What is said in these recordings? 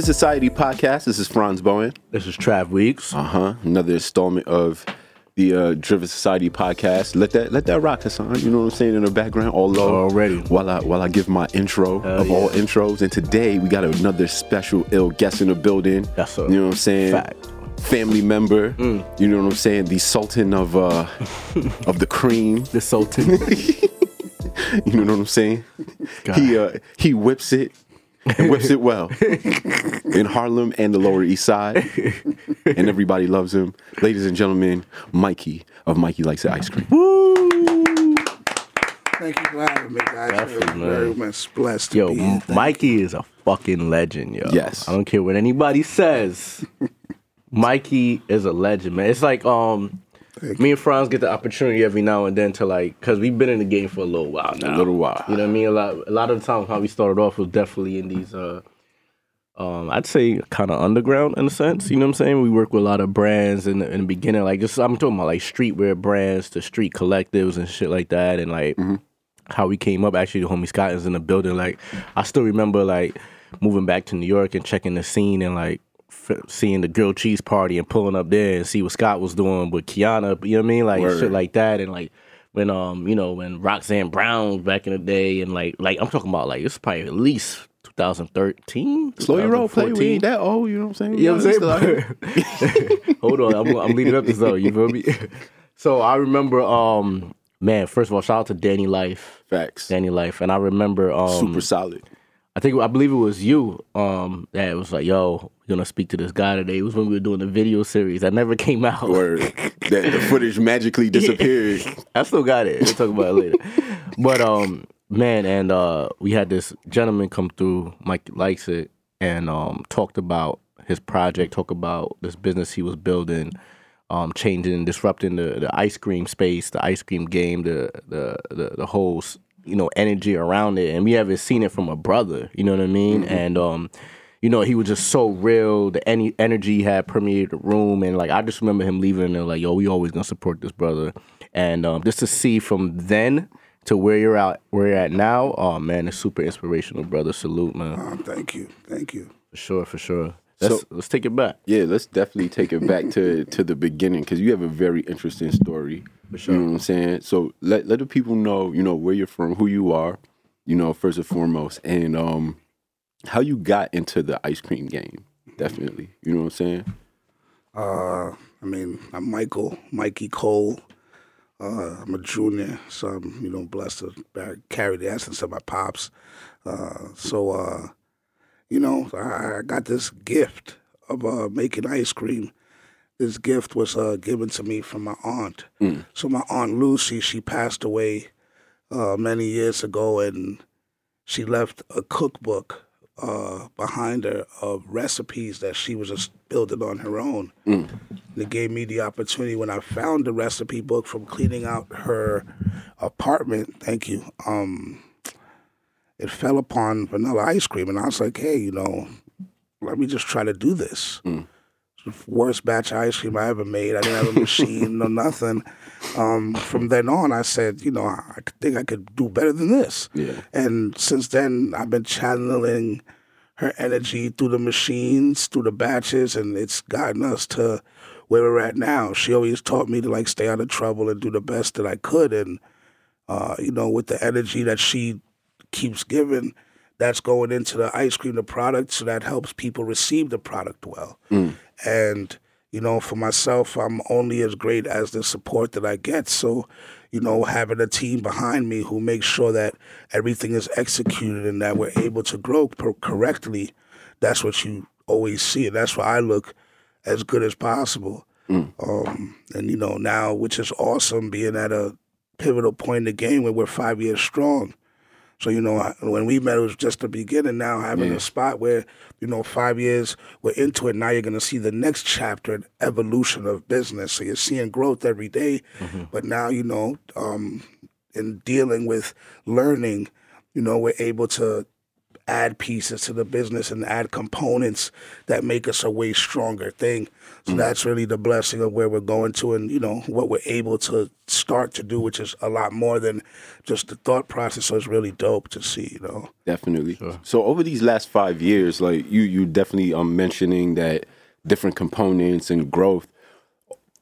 Society podcast. This is Franz Bowen. This is Trav Weeks. Uh huh. Another installment of the uh, Driven Society podcast. Let that let that rock, Hassan. You know what I'm saying in the background, all low. Already. While I while I give my intro Hell of all intros, and today we got another special ill guest in the building. That's a you know what I'm saying. fact. Family member. You know what I'm saying. The Sultan of uh of the cream. The Sultan. You know what I'm saying. God. He uh he whips it. And whips it well in Harlem and the Lower East Side, and everybody loves him. Ladies and gentlemen, Mikey of Mikey Likes It Ice Cream. Woo! Thank you for having me, guys. Definitely, I'm man. very much blessed to yo, be here. Thank Mikey is a fucking legend, yo. Yes. I don't care what anybody says. Mikey is a legend, man. It's like um Thank me and Franz get the opportunity every now and then to like cause we've been in the game for a little while now. A little while. You know what I mean? A lot a lot of the time how we started off was definitely in these uh um, I'd say kind of underground in a sense. You know what I'm saying? We work with a lot of brands in the, in the beginning, like just I'm talking about like streetwear brands to street collectives and shit like that, and like how we came up. Actually, the homie Scott is in the building. Like I still remember like moving back to New York and checking the scene and like seeing the grilled cheese party and pulling up there and see what Scott was doing with Kiana. You know what I mean? Like Word. shit like that, and like when um you know when Roxanne Brown back in the day and like like I'm talking about like this is probably at least 2013. Slow your roll, play. We ain't that old. You know what I'm saying? You know what I'm Still out here. saying? Hold on, I'm, I'm leading up to though. You feel me? so I remember, um, man. First of all, shout out to Danny Life, Facts. Danny Life, and I remember, um, Super solid. I think I believe it was you, um, that was like, "Yo, we're gonna speak to this guy today." It was when we were doing the video series that never came out. That the footage magically disappeared. I still got it. We'll talk about it later. But um, man, and uh, we had this gentleman come through. Mike likes it, and um, talked about his project. Talk about this business he was building, um, changing and disrupting the, the ice cream space, the ice cream game, the the the, the whole you know energy around it. And we haven't seen it from a brother. You know what I mean? And um. You know, he was just so real. The any energy had permeated the room, and like I just remember him leaving and like, "Yo, we always gonna support this brother." And um, just to see from then to where you're at, where you're at now, oh man, it's super inspirational, brother. Salute, man, Um, thank you. Thank you. for sure, for sure. Let's So- let's take it back. Yeah, let's definitely take it back to to the beginning because you have a very interesting story. You know what I'm saying? So let let the people know, you know, where you're from, who you are, you know, first and foremost, and um how you got into the ice cream game. Definitely. You know what I'm saying? Uh, I mean, I'm Michael, Mikey Cole. Uh, I'm a junior, so I'm, you know, blessed to carry the essence of my pops. Uh, so, uh, you know, I, I got this gift of uh, making ice cream. This gift was uh, given to me from my aunt. So my aunt Lucy, she passed away uh, many years ago, and she left a cookbook uh, behind her of recipes that she was just building on her own. It gave me the opportunity when I found the recipe book from cleaning out her apartment. Thank you. Um, it fell upon vanilla ice cream, and I was like, hey, you know, let me just try to do this. The Worst batch of ice cream I ever made. I didn't have a machine or nothing. Um, from then on, I said, you know, I think I could do better than this. Yeah. And since then, I've been channeling her energy through the machines, through the batches, and it's gotten us to where we're at now. She always taught me to like stay out of trouble and do the best that I could. And, uh, you know, with the energy that she keeps giving, that's going into the ice cream, the product, so that helps people receive the product well. And, you know, for myself, I'm only as great as the support that I get. So, you know, having a team behind me who makes sure that everything is executed and that we're able to grow correctly, that's what you always see. And that's why I look as good as possible. Um, and, you know, now, which is awesome being at a pivotal point in the game where we're five years strong. So, you know, I- when we met, it was just the beginning. Now, having Yeah. a spot where, you know, five years we're into it, now you're going to see the next chapter and evolution of business. So you're seeing growth every day. But now, you know, um, in dealing with learning, you know, we're able to add pieces to the business and add components that make us a way stronger thing. So mm. that's really the blessing of where we're going to and, you know, what we're able to start to do, which is a lot more than just the thought process. So it's really dope to see, you know. Definitely. So over these last five years, like you, you definitely are mentioning that different components and growth.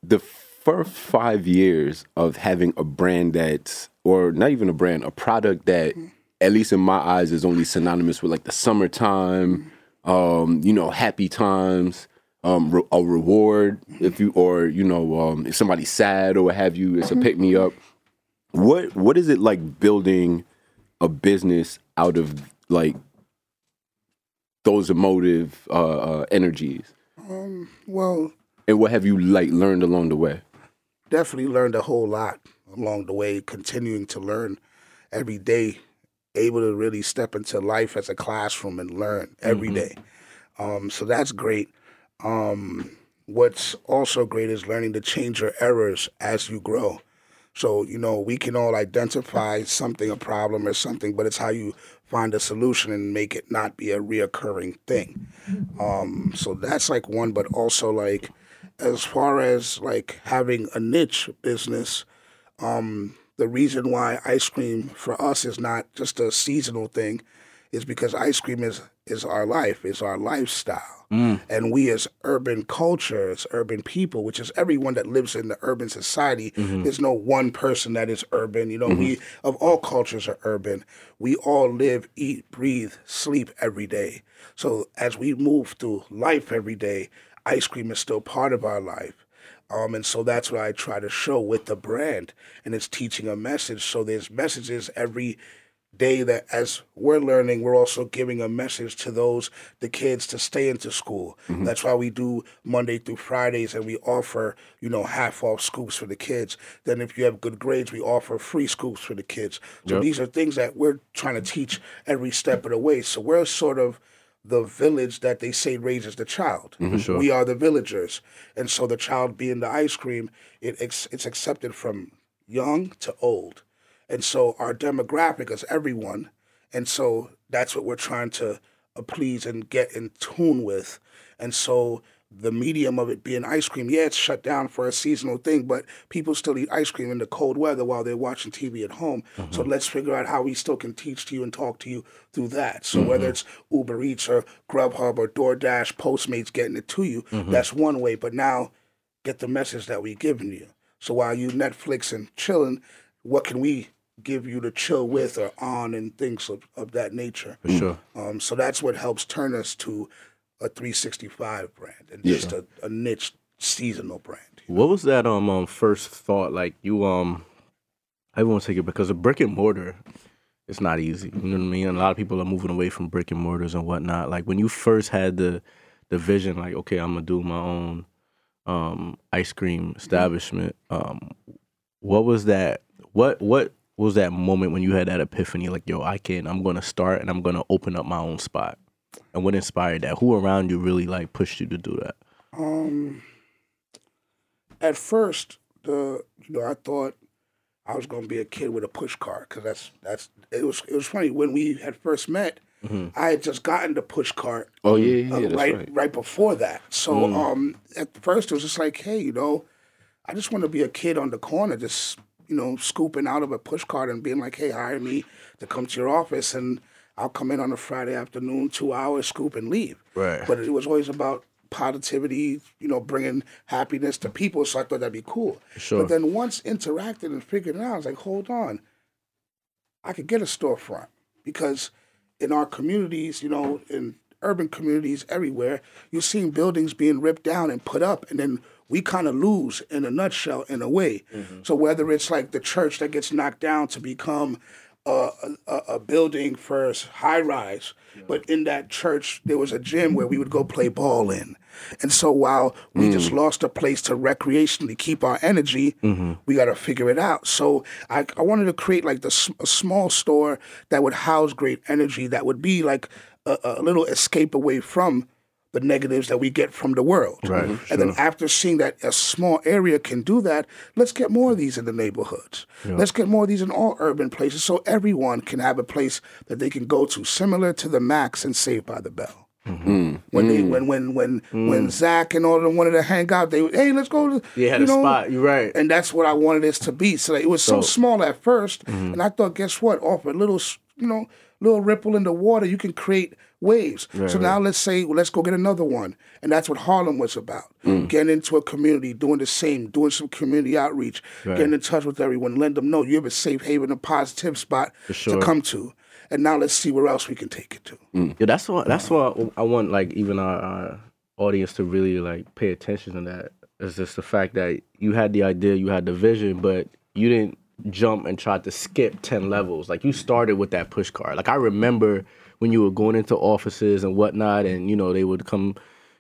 The first five years of having a brand that's, or not even a brand, a product that, mm. at least in my eyes, is only synonymous with like the summertime, mm. um, you know, happy times, um, re- a reward if you, or you know, um, if somebody's sad or what have you, it's a pick me up. What what is it like building a business out of like those emotive uh, uh, energies? um, Well, And what have you like learned along the way? definitely learned a whole lot along the way, continuing to learn every day, able to really step into life as a classroom and learn every day. Um, so that's great. Um, what's also great is learning to change your errors as you grow. So, you know, we can all identify something, a problem or something, but it's how you find a solution and make it not be a reoccurring thing. Um, so that's like one, but also like as far as like having a niche business, um, the reason why ice cream for us is not just a seasonal thing is because ice cream is is our life, is our lifestyle. Mm. And we as urban cultures, urban people, which is everyone that lives in the urban society, mm-hmm. there's no one person that is urban. You know, we mm-hmm. of all cultures are urban. We all live, eat, breathe, sleep every day. So as we move through life every day, ice cream is still part of our life. Um, and so that's what I try to show with the brand. And it's teaching a message. So there's messages every day that as we're learning, we're also giving a message to those, the kids to stay into school. Mm-hmm. That's why we do Monday through Fridays and we offer, you know, half off scoops for the kids. Then if you have good grades, we offer free scoops for the kids. So Yep. these are things that we're trying to teach every step of the way. So we're sort of the village that they say raises the child. Mm-hmm. sure. We are the villagers, and so the child being the ice cream, it, it's it's accepted from young to old, and so our demographic is everyone, and so that's what we're trying to uh, please and get in tune with, and so the medium of it being ice cream, yeah, it's shut down for a seasonal thing, but people still eat ice cream in the cold weather while they're watching TV at home. So mm-hmm. let's figure out how we still can teach to you and talk to you through that. So whether mm-hmm. it's Uber Eats or Grubhub or DoorDash, Postmates getting it to you, mm-hmm. that's one way. But now get the message that we've given you. So while you Netflix and chilling, what can we give you to chill with or on and things of, of that nature? For sure. Um, so that's what helps turn us to a 365 brand and just a, a niche seasonal brand. What was that um, um first thought like you um I won't take it because a brick and mortar it's not easy. You know what I mean? A lot of people are moving away from brick and mortars and whatnot. Like when you first had the the vision, like, okay, I'm gonna do my own um ice cream establishment, um, what was that what what was that moment when you had that epiphany, like, yo, I can I'm gonna start and I'm gonna open up my own spot? And what inspired that? Who around you really like pushed you to do that? Um, at first, the you know I thought I was gonna be a kid with a push cart because that's that's it was it was funny when we had first met. I had just gotten the push cart Oh yeah, yeah, uh, that's right, right. before that. So um, at first it was just like, hey, you know, I just want to be a kid on the corner, just you know, scooping out of a push cart and being like, hey, hire me to come to your office and I'll come in on a Friday afternoon, two hours, scoop and leave. Right. But it was always about positivity, you know, bringing happiness to people. So I thought that'd be cool. Sure. But then once interacted and figured it out, I was like, hold on, I could get a storefront because in our communities, you know, in urban communities everywhere, you're seeing buildings being ripped down and put up, and then we kind of lose in a nutshell in a way. Mm-hmm. So whether it's like the church that gets knocked down to become a, a, a building for high rise, but in that church there was a gym where we would go play ball in. And so while we just mm. lost a place to recreationally keep our energy, mm-hmm. we got to figure it out. So I, I wanted to create like the, a small store that would house great energy, that would be like a, a little escape away from the negatives that we get from the world. Right, mm-hmm. And then after seeing that a small area can do that, let's get more of these in the neighborhoods. Let's get more of these in all urban places so everyone can have a place that they can go to, similar to the Max and Saved by the Bell. Mm-hmm. Mm. When they mm. when when when mm. when Zach and all of them wanted to hang out, they hey let's go. To, Yeah, had you a know, spot. You're right. and that's what I wanted this to be. So like, it was so, So- small at 1st mm-hmm. and I thought, guess what? Off a little, you know, little ripple in the water, you can create waves. so now let's say, well, let's go get another one, and that's what Harlem was about. Mm. Getting into a community, doing the same, doing some community outreach, getting in touch with everyone, let them know you have a safe haven, a positive spot sure. to come to. And now let's see where else we can take it to. Mm. Yeah, that's what that's what I want like even our, our audience to really like pay attention to that. It's just the fact that you had the idea, you had the vision, but you didn't jump and try to skip ten levels. Like you started with that push card. Like I remember when you were going into offices and whatnot, and you know they would come.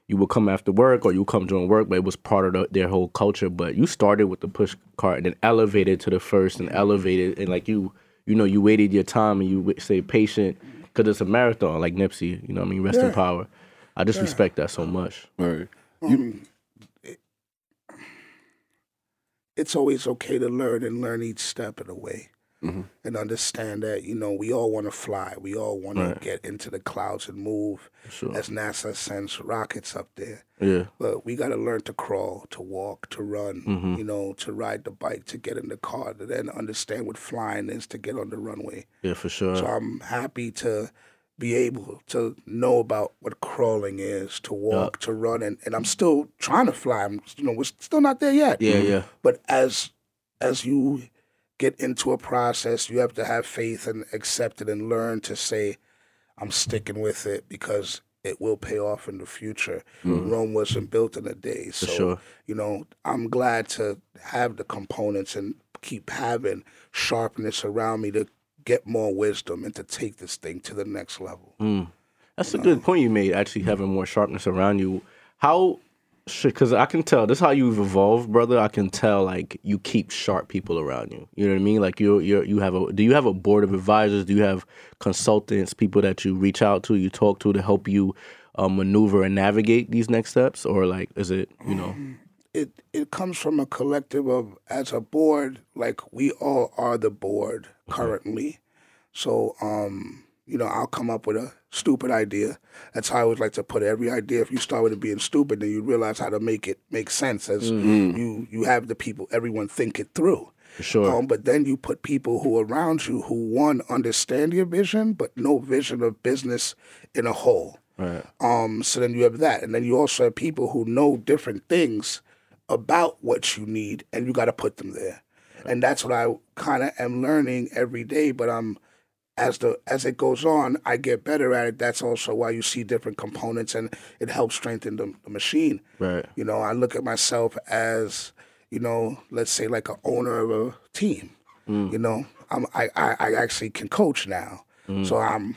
You would come after work, or you would come during work, but it was part of the, their whole culture. But you started with the push cart and then elevated to the first, and elevated, and like you, you know, you waited your time and you w- stay patient because it's a marathon, like Nipsey. You know, what I mean, rest in power. I just respect that so much. Right. Um, it- it's always okay to learn and learn each step of the way and understand that you know we all want to fly we all want Right. to get into the clouds and move Sure. as nasa sends rockets up there Yeah. but we got to learn to crawl to walk to run Mm-hmm. you know to ride the bike to get in the car to then understand what flying is to get on the runway Yeah, for sure. so I'm happy to be able to know about what crawling is, to walk, to run, and, and I'm still trying to fly. I'm, you know, we're still not there yet. Yeah, yeah. But as as you get into a process, you have to have faith and accept it and learn to say, I'm sticking with it because it will pay off in the future. Mm-hmm. Rome wasn't built in a day. So, sure. you know, I'm glad to have the components and keep having sharpness around me to get more wisdom and to take this thing to the next level. Mm. That's a good point you made. Actually, having more sharpness around you. How? Because I can tell this is how you've evolved, brother. I can tell like you keep sharp people around you. You know what I mean? Like you, you, you have a. Do you have a board of advisors? Do you have consultants, people that you reach out to, you talk to to help you uh, maneuver and navigate these next steps, or like is it you know? it it comes from a collective of as a board like we all are the board currently so um you know i'll come up with a stupid idea that's how i always like to put it every idea if you start with it being stupid then you realize how to make it make sense as you you have the people everyone think it through For sure. um, but then you put people who are around you who one understand your vision but no vision of business in a whole Right. um, so then you have that, and then you also have people who know different things about what you need, and you got to put them there. And that's what I kind of am learning every day. But I'm as the as it goes on, I get better at it. That's also why you see different components, and it helps strengthen the, the machine. Right. You know, I look at myself as you know, let's say like an owner of a team. Mm. You know, I'm I, I, I actually can coach now, mm. so I'm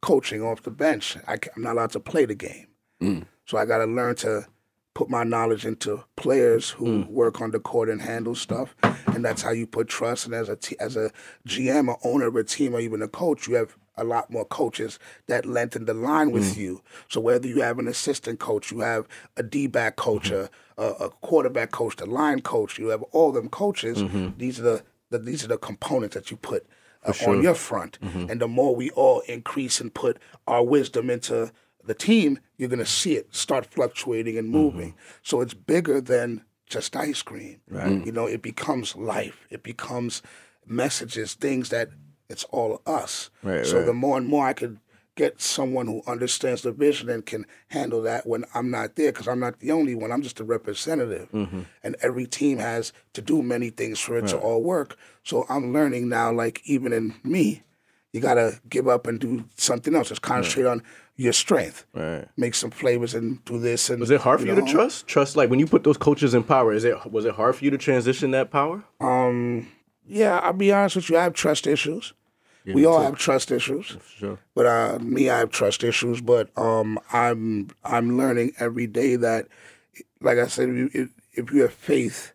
coaching off the bench. I am not allowed to play the game, mm. so I got to learn to put my knowledge into players who hmm. work on the court and handle stuff, and that's how you put trust. And as a t- as a GM or owner of a team or even a coach, you have a lot more coaches that lengthen the line with hmm. you. So whether you have an assistant coach, you have a D back coach, a, a, a quarterback coach, the line coach, you have all them coaches. Mm-hmm. These are the, the these are the components that you put uh, on your front. Mm-hmm. And the more we all increase and put our wisdom into the team, you're going to see it start fluctuating and moving. So it's bigger than just ice cream. Right. You know, it becomes life. It becomes messages, things that it's all us. Right, so right. the more and more I could get someone who understands the vision and can handle that when I'm not there, because I'm not the only one. I'm just a representative, Mm-hmm. and every team has to do many things for it to all work. So I'm learning now, like even in me, you gotta give up and do something else. Just concentrate on your strength. Right. Make some flavors and do this. And Was it hard for you to trust? Trust like when you put those coaches in power. Is it was it hard for you to transition that power? Um, yeah, I'll be honest with you. I have trust issues. we all have trust issues. Sure. But uh, me, I have trust issues. But um, I'm I'm learning every day that, like I said, if you, if, if you have faith,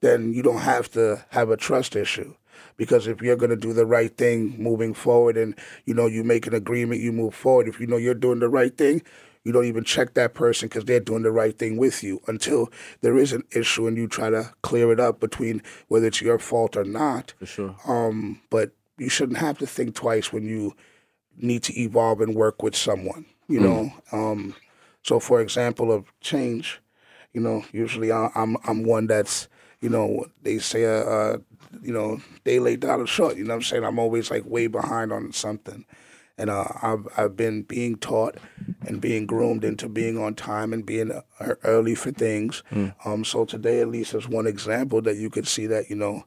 then you don't have to have a trust issue. Because if you're going to do the right thing moving forward, and you know you make an agreement, you move forward. If you know you're doing the right thing, you don't even check that person because they're doing the right thing with you until there is an issue and you try to clear it up between whether it's your fault or not. For sure. Um, but you shouldn't have to think twice when you need to evolve and work with someone. You know, um, so for example of change, you know, usually I, I'm I'm one that's you know they say uh, uh you know day late dollar short. You know what I'm saying? I'm always like way behind on something. And uh, I've I've been being taught and being groomed into being on time and being uh, early for things. Um, so today, at least, is one example that you could see that you know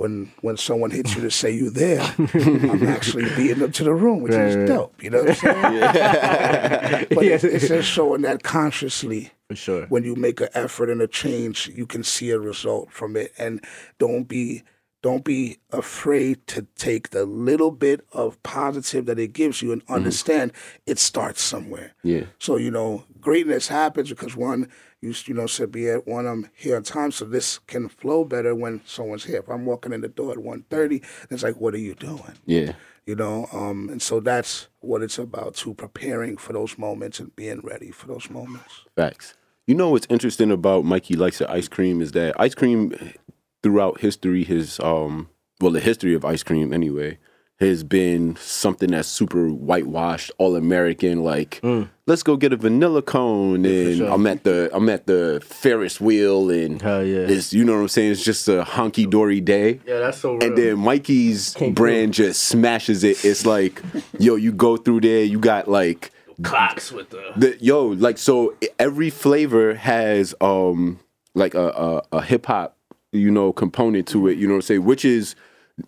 when when someone hits you to say you there, I'm actually beating them to the room, which is dope. You know what I'm saying? but it's, it's just showing that consciously. For sure. When you make an effort and a change, you can see a result from it, and don't be don't be afraid to take the little bit of positive that it gives you and mm-hmm. understand it starts somewhere. Yeah. So you know, greatness happens because one, you you know, said be at one. I'm here on time, so this can flow better when someone's here. If I'm walking in the door at 1.30, it's like, what are you doing? Yeah. You know, um, and so that's what it's about to preparing for those moments and being ready for those moments. Facts. You know what's interesting about Mikey likes the ice cream is that ice cream throughout history has um well the history of ice cream anyway has been something that's super whitewashed, all American. Like, let's go get a vanilla cone, and sure. I'm at the I'm at the Ferris wheel, and Hell yeah. it's you know what I'm saying. It's just a honky dory day. Yeah, that's so real. And then Mikey's Came brand just smashes it. It's like, yo, you go through there, you got like clocks with the the yo, like so every flavor has um like a a, a hip hop, you know, component to it, you know what I'm saying, which is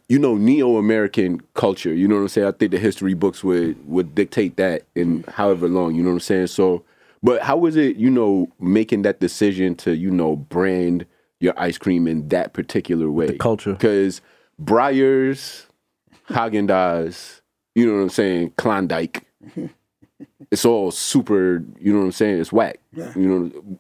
you know, neo American culture. You know what I'm saying? I think the history books would would dictate that in however long, you know what I'm saying? So but how was it, you know, making that decision to, you know, brand your ice cream in that particular way? culture. Because Breyers, Haagen Dazs, you know what I'm saying, Klondike, it's all super, you know what I'm saying, it's whack. You know,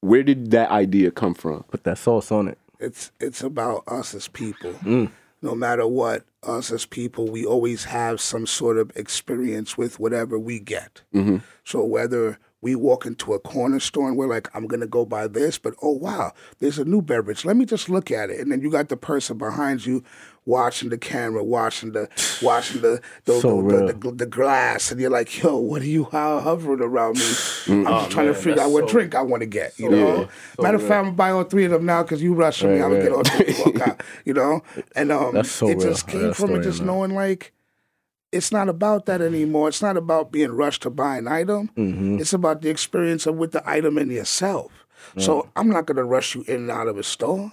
where did that idea come from? put that sauce on it. It's it's about us as people. Mm. No matter what, us as people, we always have some sort of experience with whatever we get. Mm-hmm. So whether we walk into a corner store and we're like, I'm gonna go buy this, but oh wow, there's a new beverage. Let me just look at it. And then you got the person behind you watching the camera, watching the watching the the, So the, real. the, the, the glass, and you're like, yo, what are you hovering around me? Mm. I'm just trying to figure out what so- drink I want to get. You know, real. So matter of fact, I'm gonna buy all three of them now because you rushing me. I'm gonna get all three and walk out. You know, and um, so it real. just I came got from it, just on knowing like it's not about that anymore. It's not about being rushed to buy an item. Mm-hmm. It's about the experience of with the item in yourself. So I'm not gonna rush you in and out of a store.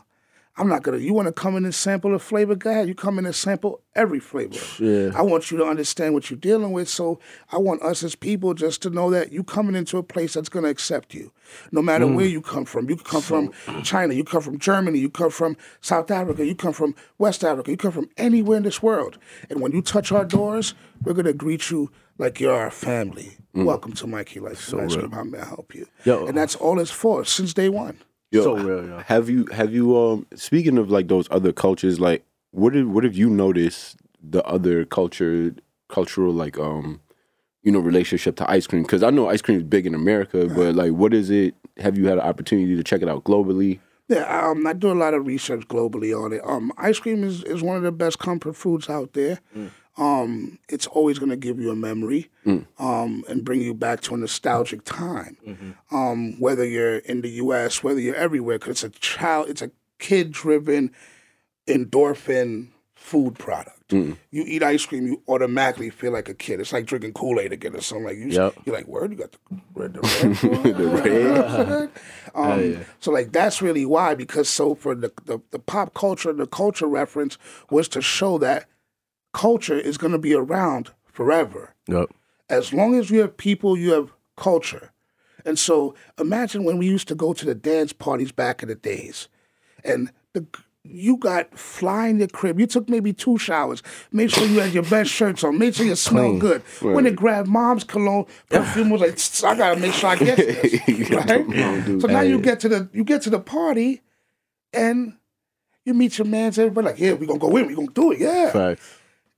I'm not gonna. You want to come in and sample a flavor? Ahead. You come in and sample every flavor. Yeah. I want you to understand what you're dealing with. So I want us as people just to know that you coming into a place that's gonna accept you, no matter Mm. where you come from. You come from China. You come from Germany. You come from South Africa. You come from West Africa. You come from anywhere in this world. And when you touch our doors, we're gonna greet you like you're our family. Welcome to Mikey Life. So Ice Cream. How may I help you? Yo. And that's all it's for since day one. Yo, So real, yo. Have you have you um speaking of like those other cultures, like what did what have you noticed the other culture cultural like um you know relationship to ice cream? Because I know ice cream is big in America, but like what is it? Have you had an opportunity to check it out globally? Yeah, um, I do a lot of research globally on it. Um, ice cream is, is one of the best comfort foods out there. Um, it's always going to give you a memory um, and bring you back to a nostalgic time. Um, whether you're in the U.S., whether you're everywhere, because it's a child, it's a kid-driven endorphin food product. You eat ice cream, you automatically feel like a kid. It's like drinking Kool Aid again or something. Like you, Yep. you're like, word, you got the red, the red, the red. Um, So like that's really why because so for the, the the pop culture, the culture reference was to show that culture is going to be around forever. Yep. As long as you have people, you have culture. And so imagine when we used to go to the dance parties back in the days, and the you got fly in your crib. You took maybe two showers. Make sure you had your best shirts on. Make sure you smell good. When they grabbed mom's cologne, perfume was like, I gotta make sure I get this. right? So now you get to the you get to the party, and you meet your mans. Everybody like, yeah, we gonna go in. We gonna do it. Yeah.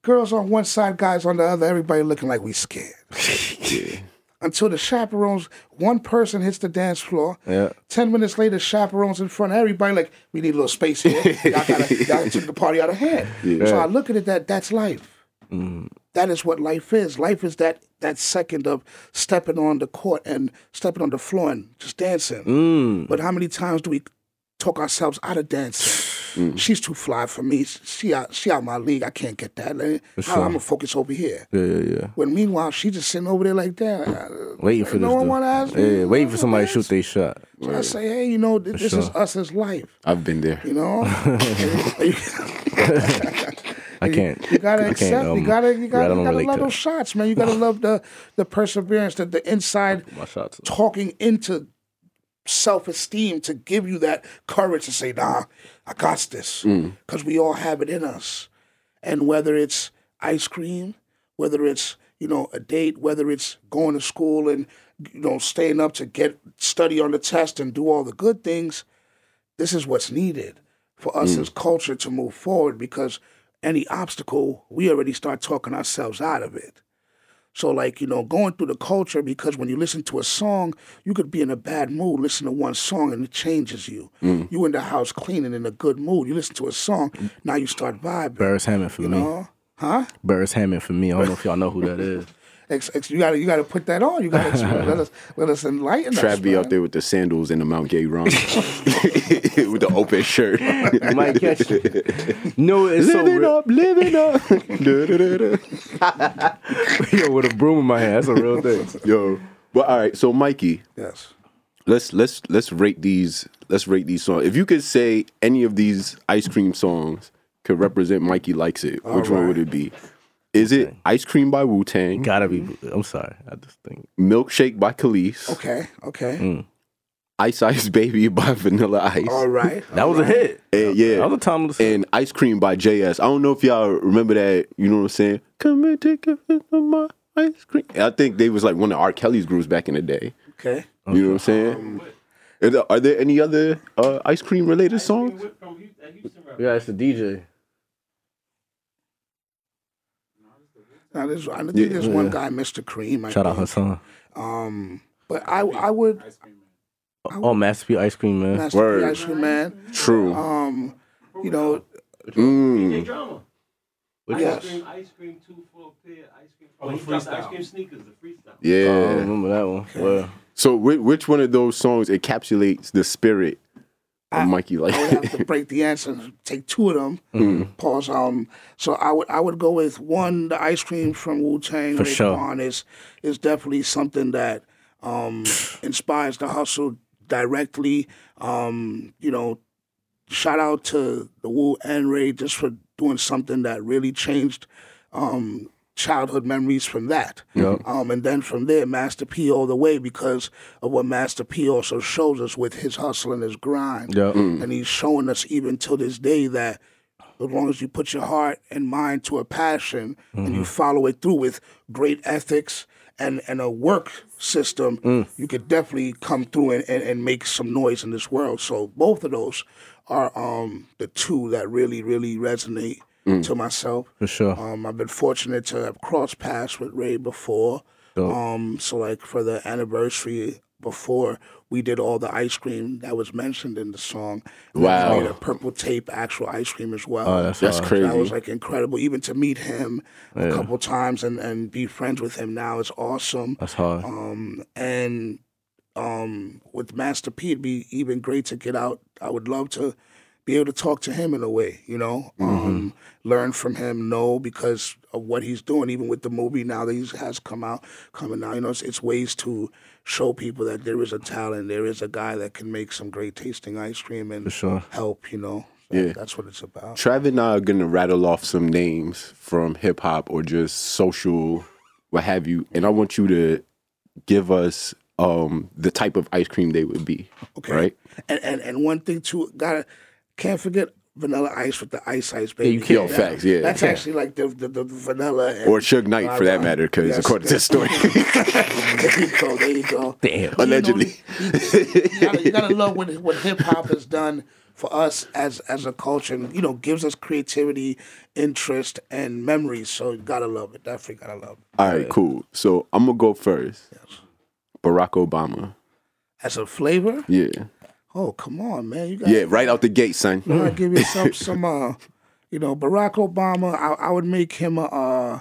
Girls on one side, guys on the other. Everybody looking like we scared. Until the chaperones, one person hits the dance floor. Yeah. Ten minutes later, chaperones in front of everybody, like, we need a little space here. y'all, gotta, y'all took the party out of hand. So I look at it that that's life. that is what life is. Life is that that second of stepping on the court and stepping on the floor and just dancing. Mm. But how many times do we talk ourselves out of dancing? Mm. She's too fly for me. She out, she out my league. I can't get that. I, sure. I'm gonna focus over here. Yeah, yeah, yeah. When meanwhile she just sitting over there like that, uh, Waiting for no this. one wanna ask yeah, yeah, waiting for "Wanna somebody to shoot their shot. So I say, hey, you know, th- this is us as life. I've been there. You know, I can't. You gotta accept. can't, um, you gotta. You gotta. You gotta love to those shots, man. You gotta love the the perseverance, the the inside my shots. talking into self esteem to give you that courage to say, "Nah, I got this," mm. because we all have it in us. And whether it's ice cream, whether it's you know a date, whether it's going to school and you know staying up to get study on the test and do all the good things, this is what's needed for us mm. as culture to move forward. Because any obstacle, we already start talking ourselves out of it. So, like, you know, going through the culture, because when you listen to a song, you could be in a bad mood, listen to one song, and it changes you. Mm. You in the house cleaning in a good mood. You listen to a song, mm. now you start vibing. Beres Hammond for you me. know? Huh? Beres Hammond for me. I don't know if y'all know who that is. Ex- ex- you gotta you gotta put that on. You gotta let us let us enlighten us. Trav be man. out there with the sandals and the Mount Gay rum with the open shirt. You might catch it. No, it's so living real. up, living up. Yo, with a broom in my hand. That's a real thing. Yo, but all right. So Mikey, Yes. let's let's let's rate these. Let's rate these songs. If you could say any of these ice cream songs could represent Mikey likes it, which one would it be? Is it Ice Cream by Wu Tang, Gotta be. I'm sorry. I just think. Milkshake by Kelis, Okay. Okay. Mm. Ice Ice Baby by Vanilla Ice, All right. That was a hit. and, yeah, That was a timeless hit. and Ice Cream by JS. I don't know if y'all remember that. You know what I'm saying? Come and take a hit of my ice cream. I think they was like one of R. Kelly's groups back in the day. Okay. You know what I'm saying? Are there, are there any other uh, ice cream related songs? Yeah, it's the DJ. Now there's I think there's one guy, Mr. Cream. I Shout out think. Hassan. Um, but I I would Oh, Master P Ice Cream Man. Master Word. P Ice Cream Man. True. Um, you know, Mm. drama. Which Yes. Ice cream, ice cream, two for a pair, ice cream. Oh, he dropped ice cream sneakers, the freestyle. I don't Yeah. remember that one. Well, So which, which one of those songs encapsulates the spirit of Mikey? Like, I would have to break the answer and take two of them. Mm-hmm. Pause. Um, so I would I would go with one. The ice cream from Wu Tang For sure. is is definitely something that um, inspires the hustle directly. Um, you know, shout out to the Wu and Ray just for doing something that really changed um, childhood memories from that. Um, and then from there, Master P all the way because of what Master P also shows us with his hustle and his grind. yeah. And he's showing us even till this day that as long as you put your heart and mind to a passion and you follow it through with great ethics and, and a work system, you could definitely come through and, and, and make some noise in this world. So both of those are um, the two that really, really resonate to myself. For sure. Um, I've been fortunate to have crossed paths with Ray before. Um, so like for the anniversary before, we did all the ice cream that was mentioned in the song. And then Wow. made a purple tape actual ice cream as well. Oh, that's That's hard. crazy. That was like incredible. Even to meet him a couple times and, and be friends with him now is awesome. That's hard. Um, and um, with Master P, it'd be even great to get out. I would love to be able to talk to him in a way, you know, um, learn from him, know because of what he's doing, even with the movie now that he has come out, coming out. You know, it's, it's ways to show people that there is a talent, there is a guy that can make some great tasting ice cream and sure. help. You know, Yeah. that's what it's about. Trav and I are gonna rattle off some names from hip hop or just social, what have you, and I want you to give us um the type of ice cream they would be. Okay. Right? And and and one thing too, gotta can't forget vanilla ice with the ice ice baby. you can't. Yo, That- facts, yeah. That's actually like the the, the vanilla Or Suge Knight for that matter, because Yes, according to the story. there you go, there you go. Damn. Allegedly. you, gotta, you gotta love what what hip hop has done for us as as a culture. And, you know, gives us creativity, interest, and memories. So you gotta love it. Definitely gotta love it. All right, cool. So I'm gonna go first. Barack Obama. As a flavor, Yeah. Oh come on, man, you got Yeah, right out the gate, son. I give you some some uh you know Barack Obama. I, I would make him a uh,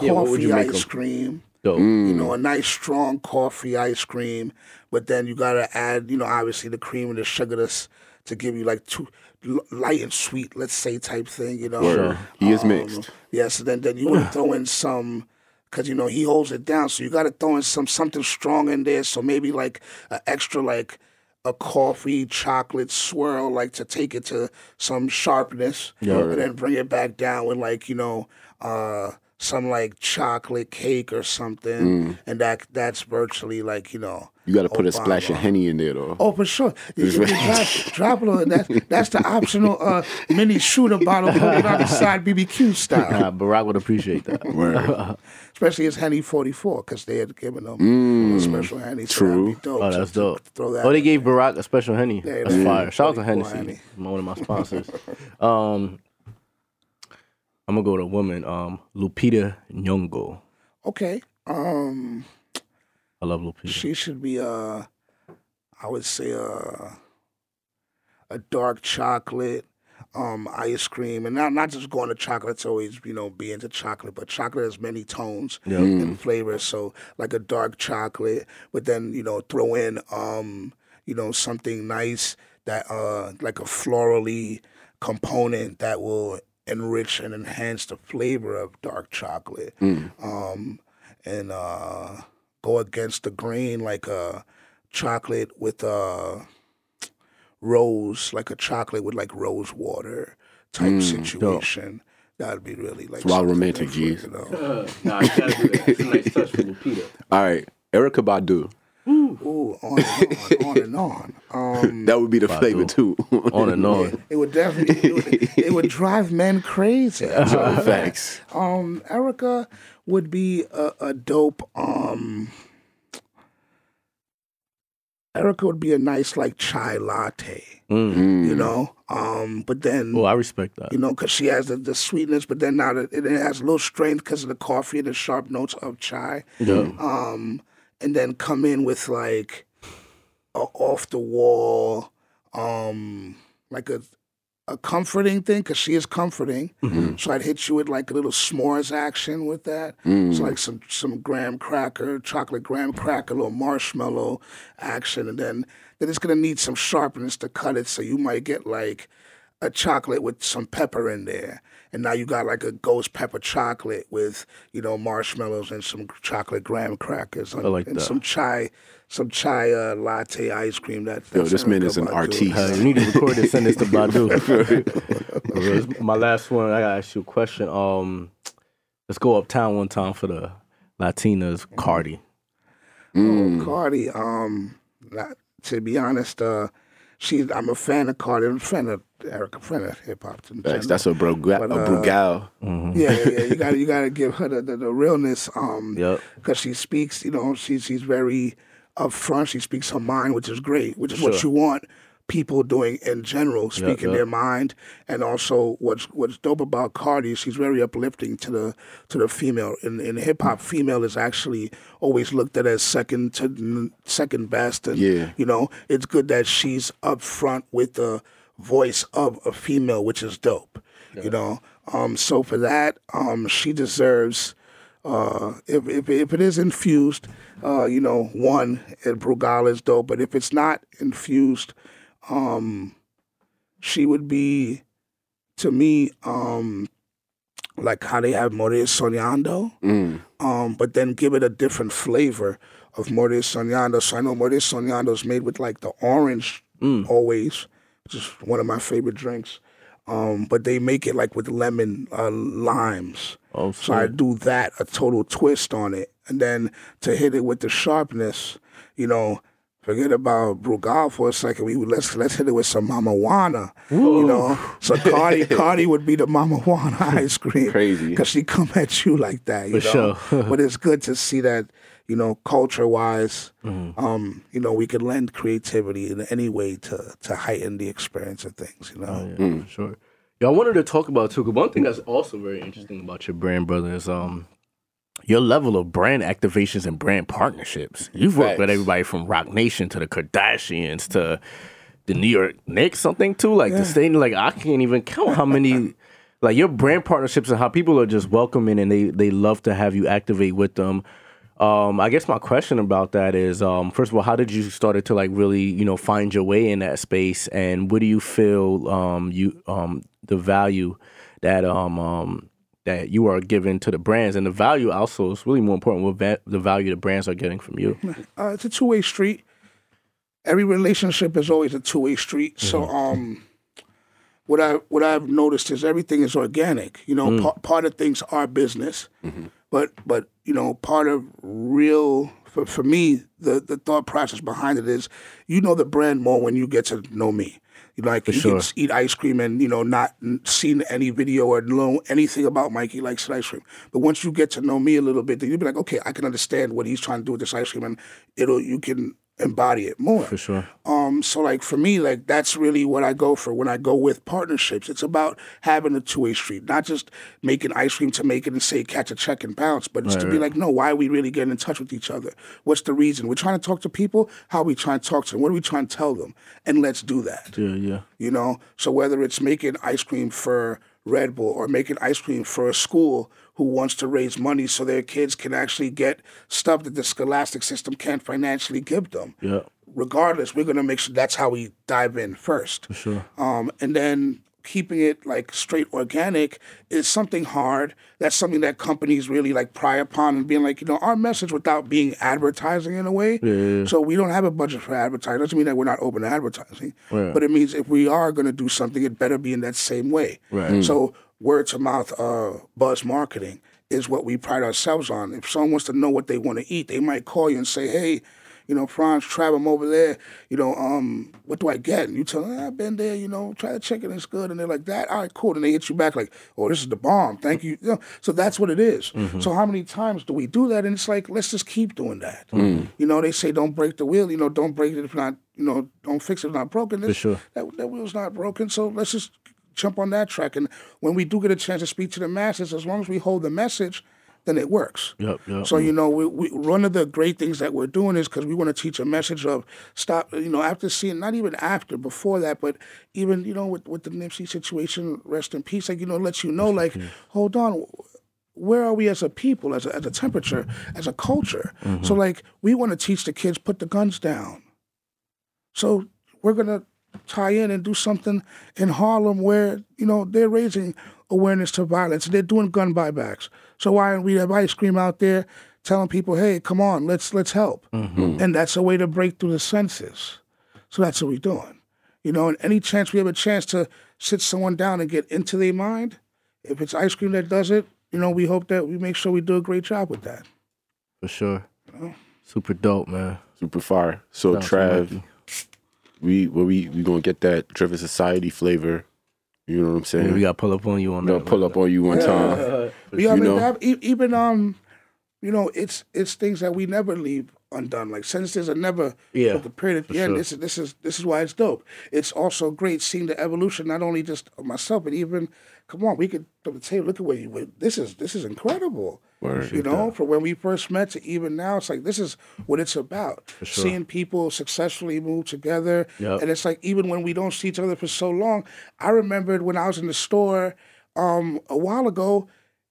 Yeah, what would coffee you make ice 'em? cream. Dope. You know, a nice strong coffee ice cream, but then you gotta add, you know, obviously the cream and the sugar to, to give you like two light and sweet, let's say, type thing. You know, Word. He is Um, mixed. Yeah, so then then you would throw in some. Cause you know he holds it down, so you got to throw in some something strong in there. So maybe like an extra like a coffee chocolate swirl, like to take it to some sharpness, and then bring it back down with like you know uh, some like chocolate cake or something, and that that's virtually like you know. You got to put a splash of Obama. henny in there though. Oh, for sure. You, you drop, drop a little. That's that's the optional uh, mini shooter bottle put it on the side BBQ style. Nah, Barack would appreciate that. Word. Especially his Henny 44 because they had given him a special Henny. So true. That'd dope. Oh, that's dope. Throw that Oh, they gave there. Barack a special henny. Yeah, That's fire. Shout out to 44 Hennessy, Henny. one of my sponsors. um, I'm gonna go to a woman. Um, Lupita Nyong'o. Okay. Um, I love Lupita. she should be uh, I would say uh, a dark chocolate. Um, ice cream, and not not just going to chocolate. It's always you know be into chocolate, but chocolate has many tones Yeah. and flavors. So like a dark chocolate, but then you know throw in um you know something nice that uh like a florally component that will enrich and enhance the flavor of dark chocolate. Um, and uh, go against the grain like a chocolate with uh rose, like a chocolate with like rose water type situation. That'd be really like wild romantic, different, G's. You know? nah, you gotta do that. It's a nice touch for Lupita. All right, Erykah Badu. Ooh, on and on, on and on. Um, That would be the flavor too. On and on. it would definitely it would, it would drive men crazy. Facts. Um, Erykah would be a, a dope. Um, Erykah would be a nice like chai latte, Mm. you know. Um, but then Oh, I respect that. you know, because she has the, the sweetness, but then now that it has a little strength because of the coffee and the sharp notes of chai. Yeah. Um, and then come in with like a off the wall, um, like a a comforting thing because she is comforting. So I'd hit you with like a little s'mores action with that. So like some some graham cracker, chocolate graham cracker, a little marshmallow action, and then then it's gonna need some sharpness to cut it. So you might get like a chocolate with some pepper in there. And now you got like a ghost pepper chocolate with, you know, marshmallows and some chocolate graham crackers. And, like and that. some chai, some chai uh, latte ice cream. That Yo, that's this man is an artiste. Uh, you need to record this, send this to Badu. My last one, I gotta ask you a question. Um, let's go uptown one time for the Latinas, Cardi. Mm. Oh, Cardi. Um, not, to be honest, uh, she's. I'm a fan of Cardi. I'm a fan of Erykah. Fan of hip hop. in That's a bro, But, a uh, Brugal. yeah, yeah, yeah. You got to you got to give her the, the, the realness. Um, Yep. because she speaks, you know, she's she's very upfront. She speaks her mind, which is great, which is what you want people doing in general, speaking yeah. their mind. And also, what's what's dope about Cardi, she's very uplifting to the to the female. In in hip hop, female is actually always looked at as second to second best. And Yeah. you know, it's good that she's upfront with the voice of a female, which is dope. You know, um, so for that, um, she deserves. Uh, if, if if it is infused, uh, you know, one, it, Brugal is dope. But if it's not infused, um, she would be, to me, um, like how they have Morir Soñando, Mm. um, but then give it a different flavor of Morir Soñando. So I know Morir Soñando is made with like the orange always, is one of my favorite drinks. Um, but they make it like with lemon uh, limes. Oh, So I do that, a total twist on it. And then to hit it with the sharpness, you know, forget about Brugal for a second. We would, let's let's hit it with some Mama Juana. You know. So Cardi Cardi would be the Mama Juana ice cream. Crazy. Because she come at you like that, you For know. sure. but it's good to see that, you know, culture wise, Mm-hmm. um, you know, we could lend creativity in any way to to heighten the experience of things, you know. Oh, yeah, for sure. Yeah, I wanted to talk about too. 'cause one thing that's also very interesting about your brand, brother, is um your level of brand activations and brand partnerships. You've worked with everybody from Roc Nation to the Kardashians to the New York Knicks, something too. Like the state, like I can't even count how many like your brand partnerships and how people are just welcoming and they they love to have you activate with them. Um, I guess my question about that is, um, first of all, how did you started to like really, you know, find your way in that space, and what do you feel um, you um, the value that um, um, that you are giving to the brands, and the value also is really more important. What va- the value the brands are getting from you? Uh, it's a two way street. Every relationship is always a two way street. So, um, what I what I've noticed is everything is organic. You know, pa- part of things are business, but but you know, part of real for, for me, the the thought process behind it is, you know, the brand more when you get to know me. You know, like you sure. can eat ice cream and you know not seen any video or know anything about Mikey likes ice cream. But once you get to know me a little bit, then you'll be like, okay, I can understand what he's trying to do with this ice cream, and it'll you can embody it more. For sure. Um, so like for me, like that's really what I go for when I go with partnerships. It's about having a two way street, not just making ice cream to make it and say catch a check and bounce, but it's to be like, no, why are we really getting in touch with each other? What's the reason? We're trying to talk to people. How are we trying to talk to them? What are we trying to tell them? And let's do that. Yeah, yeah. You know, so whether it's making ice cream for Red Bull or making ice cream for a school who wants to raise money so their kids can actually get stuff that the scholastic system can't financially give them. Yeah. Regardless, we're gonna make sure that's how we dive in first. For sure. Um, and then keeping it like straight organic is something hard. That's something that companies really like pry upon and being like, you know, our message without being advertising in a way. Yeah. So we don't have a budget for advertising. Doesn't mean that we're not open to advertising. Right. But it means if we are gonna do something, it better be in that same way. Right. So word to mouth uh, buzz marketing is what we pride ourselves on. If someone wants to know what they want to eat, they might call you and say, "Hey, you know, Franz, Trav, I'm over there. You know, um, what do I get?" And you tell them, "I've been there. You know, try the chicken, it's good." And they're like, "That, all right, cool." And they hit you back like, "Oh, this is the bomb. Thank you." you know, so that's what it is. So how many times do we do that? And it's like, let's just keep doing that. You know, they say, "Don't break the wheel." You know, don't break it if not. You know, don't fix it if not broken. This- sure. That, that wheel's not broken. So let's just jump on that track. And when we do get a chance to speak to the masses, as long as we hold the message, then it works. Yep, yep. So you know, we, we one of the great things that we're doing is because we want to teach a message of stop. You know, after seeing not even after before that, but even you know with with the Nipsey situation, rest in peace. Like you know, let you know, like hold on. Where are we as a people, as a, as a temperature, as a culture? So, like, we want to teach the kids put the guns down. So we're gonna tie in and do something in Harlem where you know they're raising awareness to violence. They're doing gun buybacks. So why don't we have ice cream out there telling people, "Hey, come on, let's let's help," mm-hmm. and that's a way to break through the census. So that's what we're doing. You know, and any chance we have a chance to sit someone down and get into their mind, if it's ice cream that does it, you know, we hope that we make sure we do a great job with that. For sure. Super dope, man. Super fire. So Shout out to Trav, Mikey. We well, we we gonna get that Driven Society flavor. You know what I'm saying? Yeah, we got to pull up on you on Gonna that. pull up on you one time. Yeah, I You mean, know? that- even um, you know, it's it's things that we never leave undone. Like sentences are never Yeah, put the period at the end. sure. This is this is this is why it's dope. It's also great seeing the evolution, not only just of myself, but even come on, we could on the table. Look at where you went. This is this is incredible. Word. You know, from when we first met to even now, it's like this is what it's about. Seeing people successfully move together, Yep. and it's like even when we don't see each other for so long. I remembered when I was in the store um, a while ago.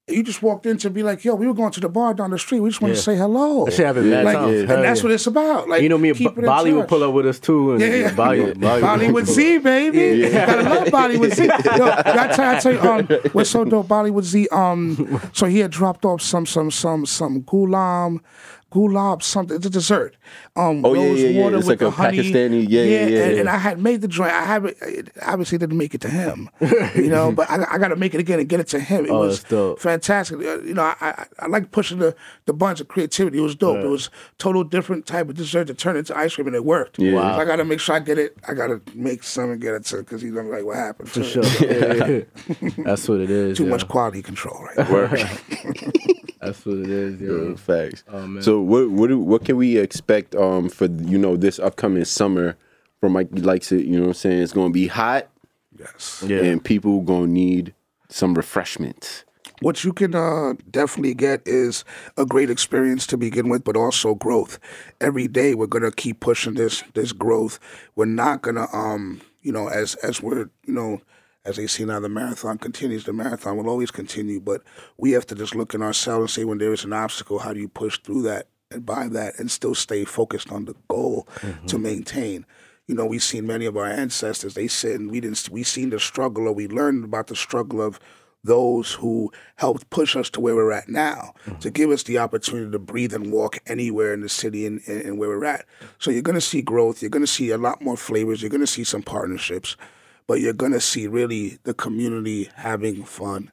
You just walked in to be like, "Yo, we were going to the bar down the street. We just want Yeah. to say hello." That shit happened mad like, times. and that's yeah. what it's about. Like, You know me, B- Bali would pull up with us too. And Yeah, yeah. Bali, Bali, Bollywood Z, baby. Gotta love Bollywood Z. Yo, I tell, I tell you, um, what's so dope, Bollywood Z. Um, so he had dropped off some, some, some, some gulam, gulab, something. It's a dessert. Um, Oh, yeah, rose yeah, yeah. water It's like a honey. Pakistani- yeah, yeah, yeah, And, yeah. and I had made the joint. I haven't. It obviously didn't make it to him, you know. but I, I got to make it again and get it to him. It Oh, was dope. fantastic. Uh, You know, I, I, I like pushing the the bunch of creativity. It was dope. It was total different type of dessert to turn into ice cream, and it worked. Yeah. Wow. So I got to make sure I get it. I got to make some and get it to because he's gonna be like, "What happened?" For sure. Yeah. That's what it is. Too much quality control, right? That's what it is. Yeah, Yeah. facts. Oh, man. So what what do- what can we expect um for you know this upcoming summer from Mike likes it, you know what I'm saying? It's gonna be hot yes. Yeah. and people gonna need some refreshment. What you can uh, definitely get is a great experience to begin with, but also growth. Every day we're gonna keep pushing this this growth. We're not gonna um you know as as we're you know as they see now the marathon continues. The marathon will always continue, but we have to just look in ourselves and say when there is an obstacle, how do you push through that and by that and still stay focused on the goal to mm-hmm. maintain. You know, we've seen many of our ancestors. They said and we didn't. We seen the struggle, or we learned about the struggle of those who helped push us to where we're at now, mm-hmm. to give us the opportunity to breathe and walk anywhere in the city and, and, and where we're at. So you're going to see growth. You're going to see a lot more flavors. You're going to see some partnerships, but you're going to see really the community having fun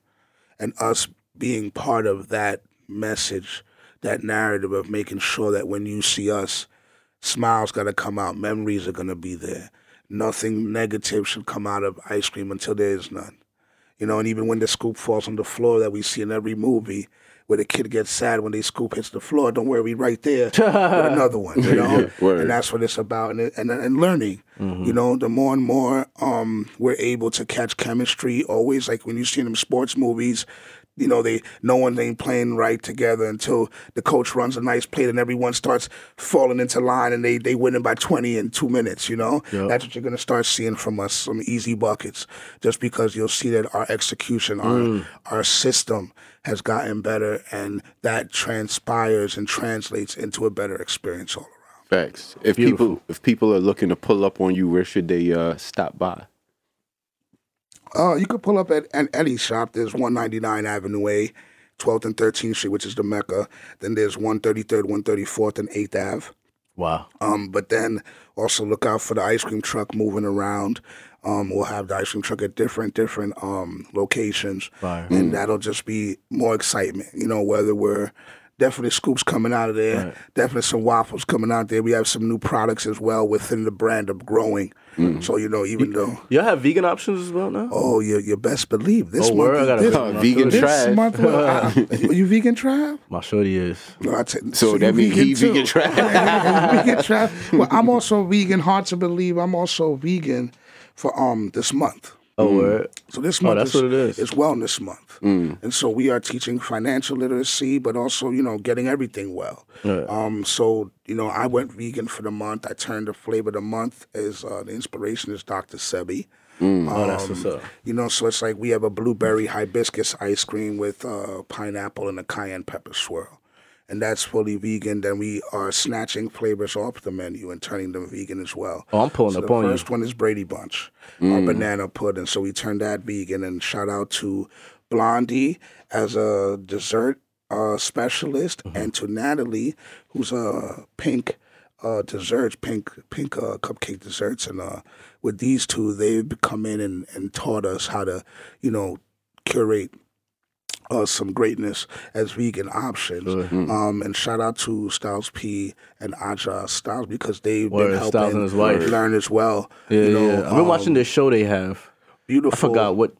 and us being part of that message, that narrative of making sure that when you see us, smiles got to come out, memories are going to be there. Nothing negative should come out of ice cream until there is none. You know, and even when the scoop falls on the floor that we see in every movie, where the kid gets sad when they scoop hits the floor, don't worry, we right there with another one. You know, Word. and that's what it's about, and and, and learning. You know, the more and more um, we're able to catch chemistry, always like when you see them sports movies. You know, they no one ain't playing right together until the coach runs a nice play and everyone starts falling into line and they they winning by twenty in two minutes. You know, Yep. that's what you're gonna start seeing from us, some easy buckets, just because you'll see that our execution, our our system has gotten better, and that transpires and translates into a better experience all around. Facts. If Beautiful. people if people are looking to pull up on you, where should they uh, stop by? Uh, you could pull up at, at any shop. There's 199 Avenue A, 12th and 13th Street, which is the Mecca. Then there's 133rd, 134th, and 8th Ave. Wow. Um, but then also look out for the ice cream truck moving around. Um, we'll have the ice cream truck at different different um, locations, Fire. and that'll just be more excitement. You know, whether we're definitely scoops coming out of there, definitely some waffles coming out there. We have some new products as well within the brand of growing. So you know, even though Y'all have vegan options as well now? oh, you you best believe this Oh, month. word, this, put vegan food- trash. this month, well, I- you vegan tribe? My shorty is. No, I t- So you that means he vegan too. trash. vegan trash. Well, I'm also vegan. Hard to believe. I'm also vegan for um this month. Oh, word. So this Oh, month that's is, what it is. is Wellness Month, and so we are teaching financial literacy, but also you know getting everything well. Um, so you know I went vegan for the month. I turned the flavor of the month as uh, the inspiration is Dr. Sebi. Oh, that's what's up. You know, so it's like we have a blueberry hibiscus ice cream with uh, pineapple and a cayenne pepper swirl. And that's fully vegan. Then we are snatching flavors off the menu and turning them vegan as well. Oh, I'm pulling so up the on you. first one is Brady Bunch, our banana pudding. So we turned that vegan. And shout out to Blondie as a dessert uh, specialist, Mm-hmm. and to Natalie, who's a pink uh, desserts, pink pink uh, cupcake desserts, and uh, with these two, they've come in and, and taught us how to, you know, curate uh, some greatness as vegan options. Um, and shout out to Styles P and Adjua Styles because they've Word, been Styles helping and his wife. learn as well. Yeah, you know, yeah. I've been watching um, this show they have. Beautiful. I forgot what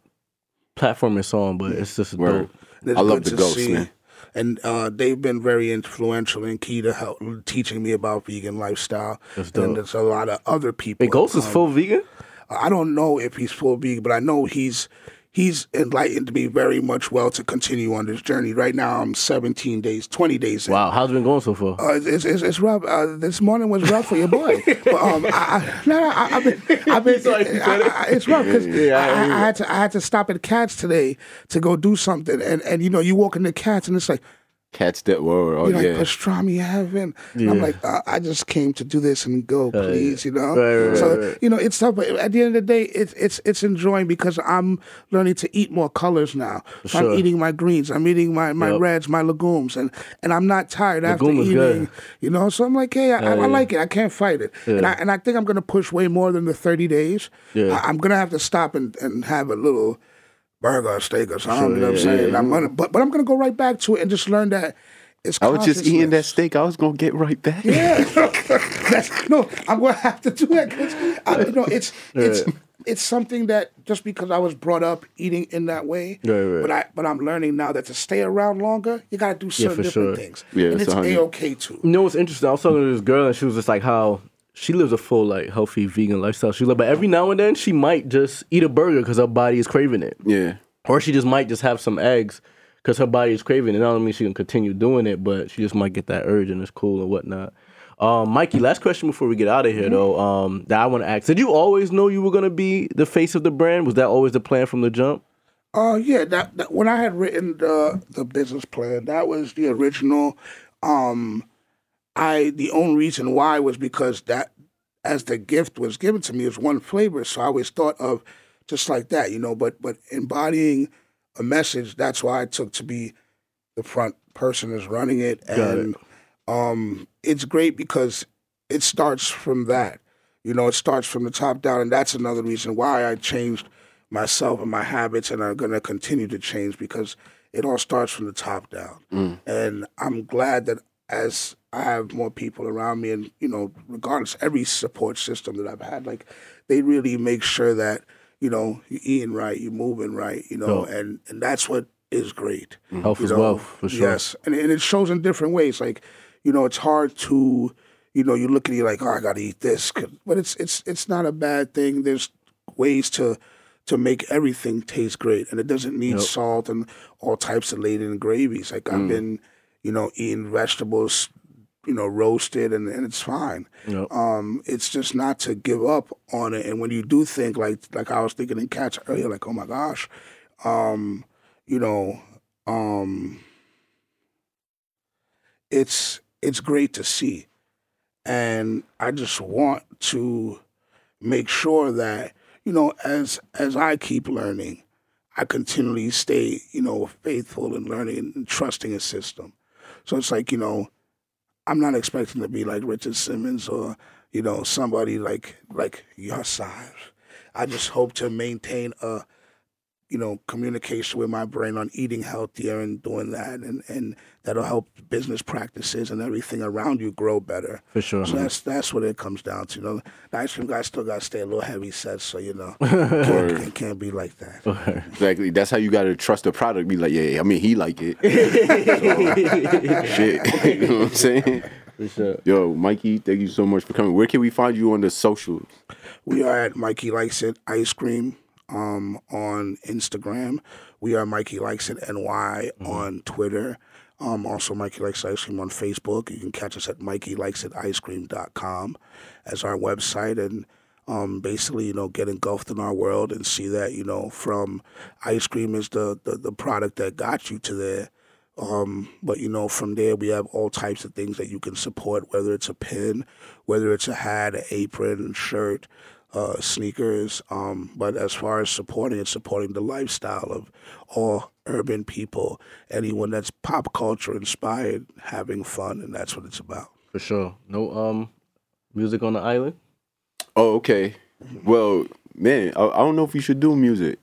platform it's on, but it's just Word. dope. It's I love the to ghosts, see. man. And uh, they've been very influential and key to help teaching me about vegan lifestyle. That's And dope. there's a lot of other people. Hey, Ghost is um, full vegan? I don't know if he's full vegan, but I know he's he's enlightened me very much well to continue on this journey. Right now, I'm 17 days, 20 days. in. Wow, how's it been going so far? Uh, it's, it's, it's rough. Uh, this morning was rough for your boy. but um, I, I, no, no, I, I've been, I've been, I, I, it's rough because I, I, I had to, I had to stop at Katz today to go do something, and and you know, you walk into Katz and it's like, Katz that word. Oh you know, yeah. like pastrami heaven. And I'm like, uh, I just came to do this and go, please, you know. Right, right, so right. you know, it's tough, but at the end of the day, it's it's it's enjoying because I'm learning to eat more colors now. So Sure. I'm eating my greens, I'm eating my, my Yep. reds, my legumes, and and I'm not tired after Legume is eating. good. You know, so I'm like, hey, I, I, I yeah. like it. I can't fight it, and I and I think I'm gonna push way more than the 30 days. Yeah. I, am gonna have to stop and, and have a little burger or steak or something. Sure, you know what I'm saying? yeah. I'm gonna, but but I'm gonna go right back to it and just learn that. It's I was just eating that steak. I was gonna get right back. Yeah, That's, no, I'm gonna have to do that because you know it's it's it's something that just because I was brought up eating in that way, Right, right. but I but I'm learning now that to stay around longer, you got to do certain for different sure. things, Yeah, and it's it's a hundred. a okay too. You know what's interesting? I was talking to this girl and she was just like how she lives a full like healthy vegan lifestyle. She like, but every now and then she might just eat a burger because her body is craving it, Yeah. or she just might just have some eggs because her body is craving it. I don't mean she can continue doing it, but she just might get that urge and it's cool and whatnot. Um, Mikey, last question before we get out of here, though. Um, that I want to ask: Did you always know you were gonna be the face of the brand? Was that always the plan from the jump? Uh, yeah. That, that when I had written the the business plan, that was the original. Um, I the only reason why was because that as the gift was given to me was one flavor, so I always thought of just like that, you know. But but embodying a message, that's why I took to be the front person is running it, and um, it's great because it starts from that. You know, it starts from the top down, and that's another reason why I changed myself and my habits, and are going to continue to change because it all starts from the top down. And I'm glad that as I have more people around me, and you know, regardless, every support system that I've had, like they really make sure that you know you're eating right, you're moving right, you know, and and that's what is great. Health You is know, wealth, for sure. Yes, and and it shows in different ways. Like, you know, it's hard to, you know, you look at it like, oh, I got to eat this, but it's it's it's not a bad thing. There's ways to to make everything taste great, and it doesn't need salt and all types of laden gravies. Like Mm. I've been, you know, eating vegetables, you know, roasted, and, and it's fine. Yep. Um, it's just not to give up on it. And when you do think like like I was thinking in Katz earlier, like, oh my gosh, um, you know, um, it's it's great to see, and I just want to make sure that you know as as I keep learning, I continually stay you know faithful and learning and trusting a system. So it's like you know, I'm not expecting to be like Richard Simmons or you know somebody like like your size. I just hope to maintain a you know, communication with my brain on eating healthier and doing that, and, and that'll help business practices and everything around you grow better. For sure. So that's that's what it comes down to. You know, the ice cream guy still got to stay a little heavy set, so you know, can't, can't, can't be like that. Exactly. That's how you gotta trust the product. Be like, yeah, yeah, I mean, he like it. So, shit. you know what I'm saying? For sure. Yo, Mikey, thank you so much for coming. Where can we find you on the socials? We are at Mikey Likes It Ice Cream um, on Instagram. We are Mikey Likes It NY on Twitter. Um, also, Mikey Likes Ice Cream on Facebook. You can catch us at MikeyLikesItIceCream.com as our website and um, basically, you know, get engulfed in our world and see that, you know, from ice cream is the, the, the product that got you to there. Um, but you know, from there we have all types of things that you can support, whether it's a pin, whether it's a hat, an apron, shirt, uh, sneakers. Um, but as far as supporting it, supporting the lifestyle of all urban people, anyone that's pop culture inspired, having fun, and that's what it's about. For sure. No um music on the island. Oh, okay. Well, man, I, I don't know if you should do music.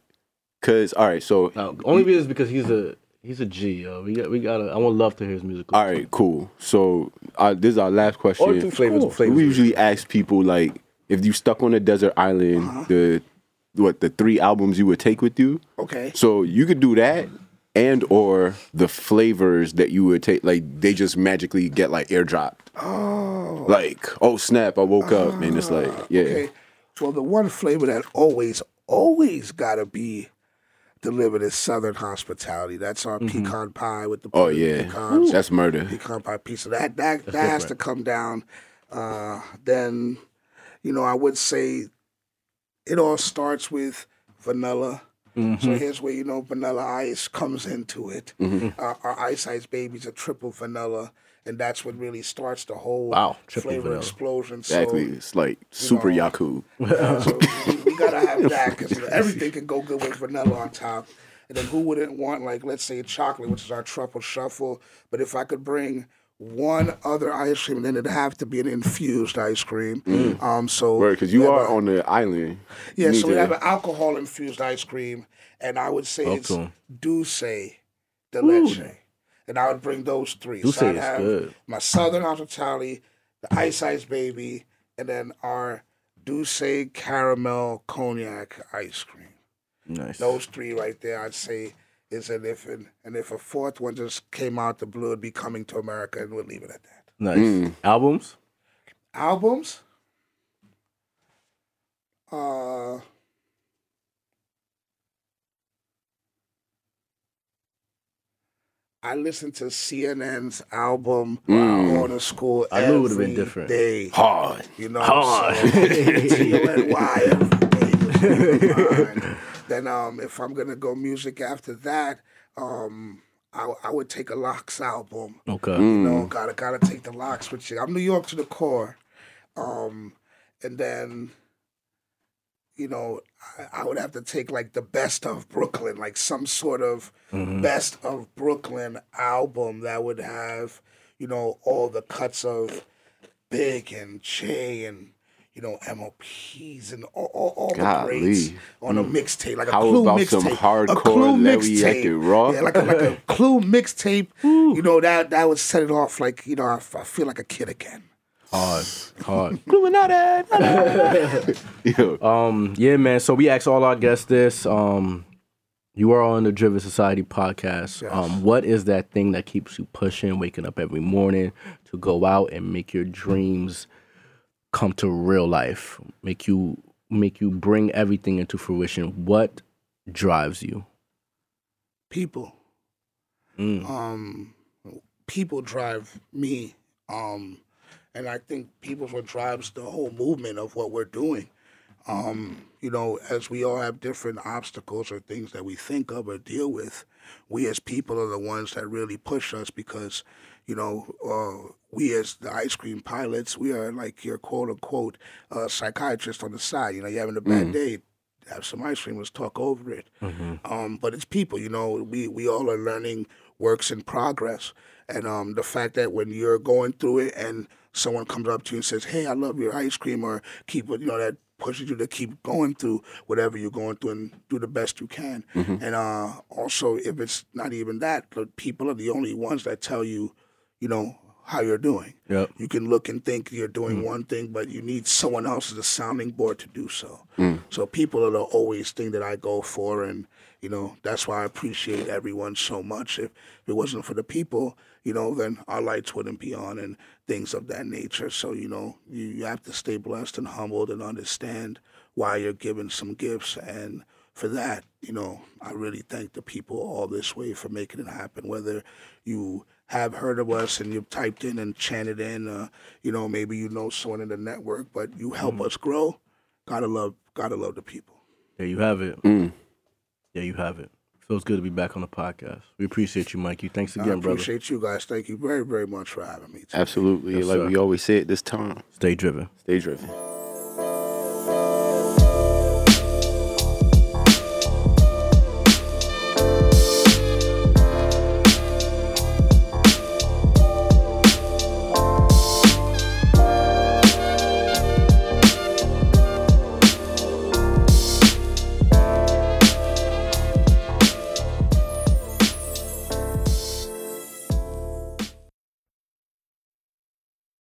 Cause all right, so Now, only reason is because he's a he's a G. Yo. We got we got. I would love to hear his music. all right, cool. So uh, this is our last question. Or two flavors. Cool. flavors. We usually ask people like, if you stuck on a desert island, Uh-huh. the what the three albums you would take with you. Okay. So you could do that, and or the flavors that you would take, like they just magically get like airdropped. Oh. Like, oh snap! I woke up and it's like, yeah, Okay. Well, the one flavor that always, always got to be delivered is Southern hospitality. That's our pecan pie with the oh pudding yeah, pecans. that's murder. pecan pie pizza. That that that has to come down. Uh, then, you know, I would say it all starts with vanilla. So here's where you know vanilla ice comes into it. Uh, our ice ice babies are triple vanilla, and that's what really starts the whole Wow, triple flavor vanilla. explosion. Exactly. So, It's like super know, Yaku. so we, we gotta have that because everything can go good with vanilla on top. And then who wouldn't want like let's say chocolate, which is our truffle shuffle. But if I could bring one other ice cream, and then it'd have to be an infused ice cream. Um, so because you are a- on the island. yeah, so we have an alcohol infused ice cream, and I would say it's Okay. Dulce de Leche. And I would bring those three. Dulce so I'd is have good. my Southern Hospitality, the Ice Ice Baby, and then our Dulce Caramel Cognac ice cream. Nice. Those three right there, I'd say, is an if and, and if a fourth one just came out the blue, it'd be coming to America, and we'll leave it at that. Nice. Mm. Albums. Albums. Uh, I listened to CNN's album going to school. I knew it would've been every different. day. Hard. You know, Hard. so T-O-N-Y every day was really mine. Then um, if I'm gonna go music after that, um, I, I would take a LOX album. Okay. You know, gotta gotta take the LOX with you. I'm New York to the core, um, and then, you know, I, I would have to take like the best of Brooklyn, like some sort of best of Brooklyn album that would have, you know, all the cuts of Big and Che and. You know, MOPs and all, all, all the greats on a mixtape, like a How Clue about some mixtape, a hardcore Clue mixtape. Raw? Yeah, like a, like a Clue mixtape. You know that that would set it off. Like you know, I, I feel like a kid again. Hard. Hard. Yo, Um, yeah, man. So we asked all our guests this. Um, you are on the Driven Society podcast. Yes. Um, what is that thing that keeps you pushing, waking up every morning to go out and make your dreams come to real life? Make you make you bring everything into fruition. What drives you? People, Mm. um, people drive me, um, and I think people what drives the whole movement of what we're doing. Um, you know, as we all have different obstacles or things that we think of or deal with, we as people are the ones that really push us because, you know, uh, we as the ice cream pilots, we are like your quote unquote uh, psychiatrist on the side. You know, you're having a bad day, have some ice cream, let's talk over it. Um, but it's people, you know, we, we all are learning works in progress. And um, the fact that when you're going through it and someone comes up to you and says, hey, I love your ice cream, or keep it, you know, that pushes you to keep going through whatever you're going through and do the best you can. And uh, also, if it's not even that, the people are the only ones that tell you, you know, how you're doing. Yep. You can look and think you're doing mm. one thing, but you need someone else as a sounding board to do so. Mm. So people are the always thing that I go for, and you know that's why I appreciate everyone so much. If it wasn't for the people, you know, then our lights wouldn't be on and things of that nature. So you know, you, you have to stay blessed and humbled and understand why you're given some gifts and. For that, you know, I really thank the people all this way for making it happen. Whether you have heard of us and you've typed in and chanted in, uh, you know, maybe you know someone in the network, but you help us grow. Gotta love, gotta love the people. There you have it. Mm. There you have it. Feels good to be back on the podcast. We appreciate you, Mikey. Thanks I again, brother. appreciate you guys. Thank you very, very much for having me. today. absolutely. Yes, like sir. we always say at this time, Stay driven. stay driven.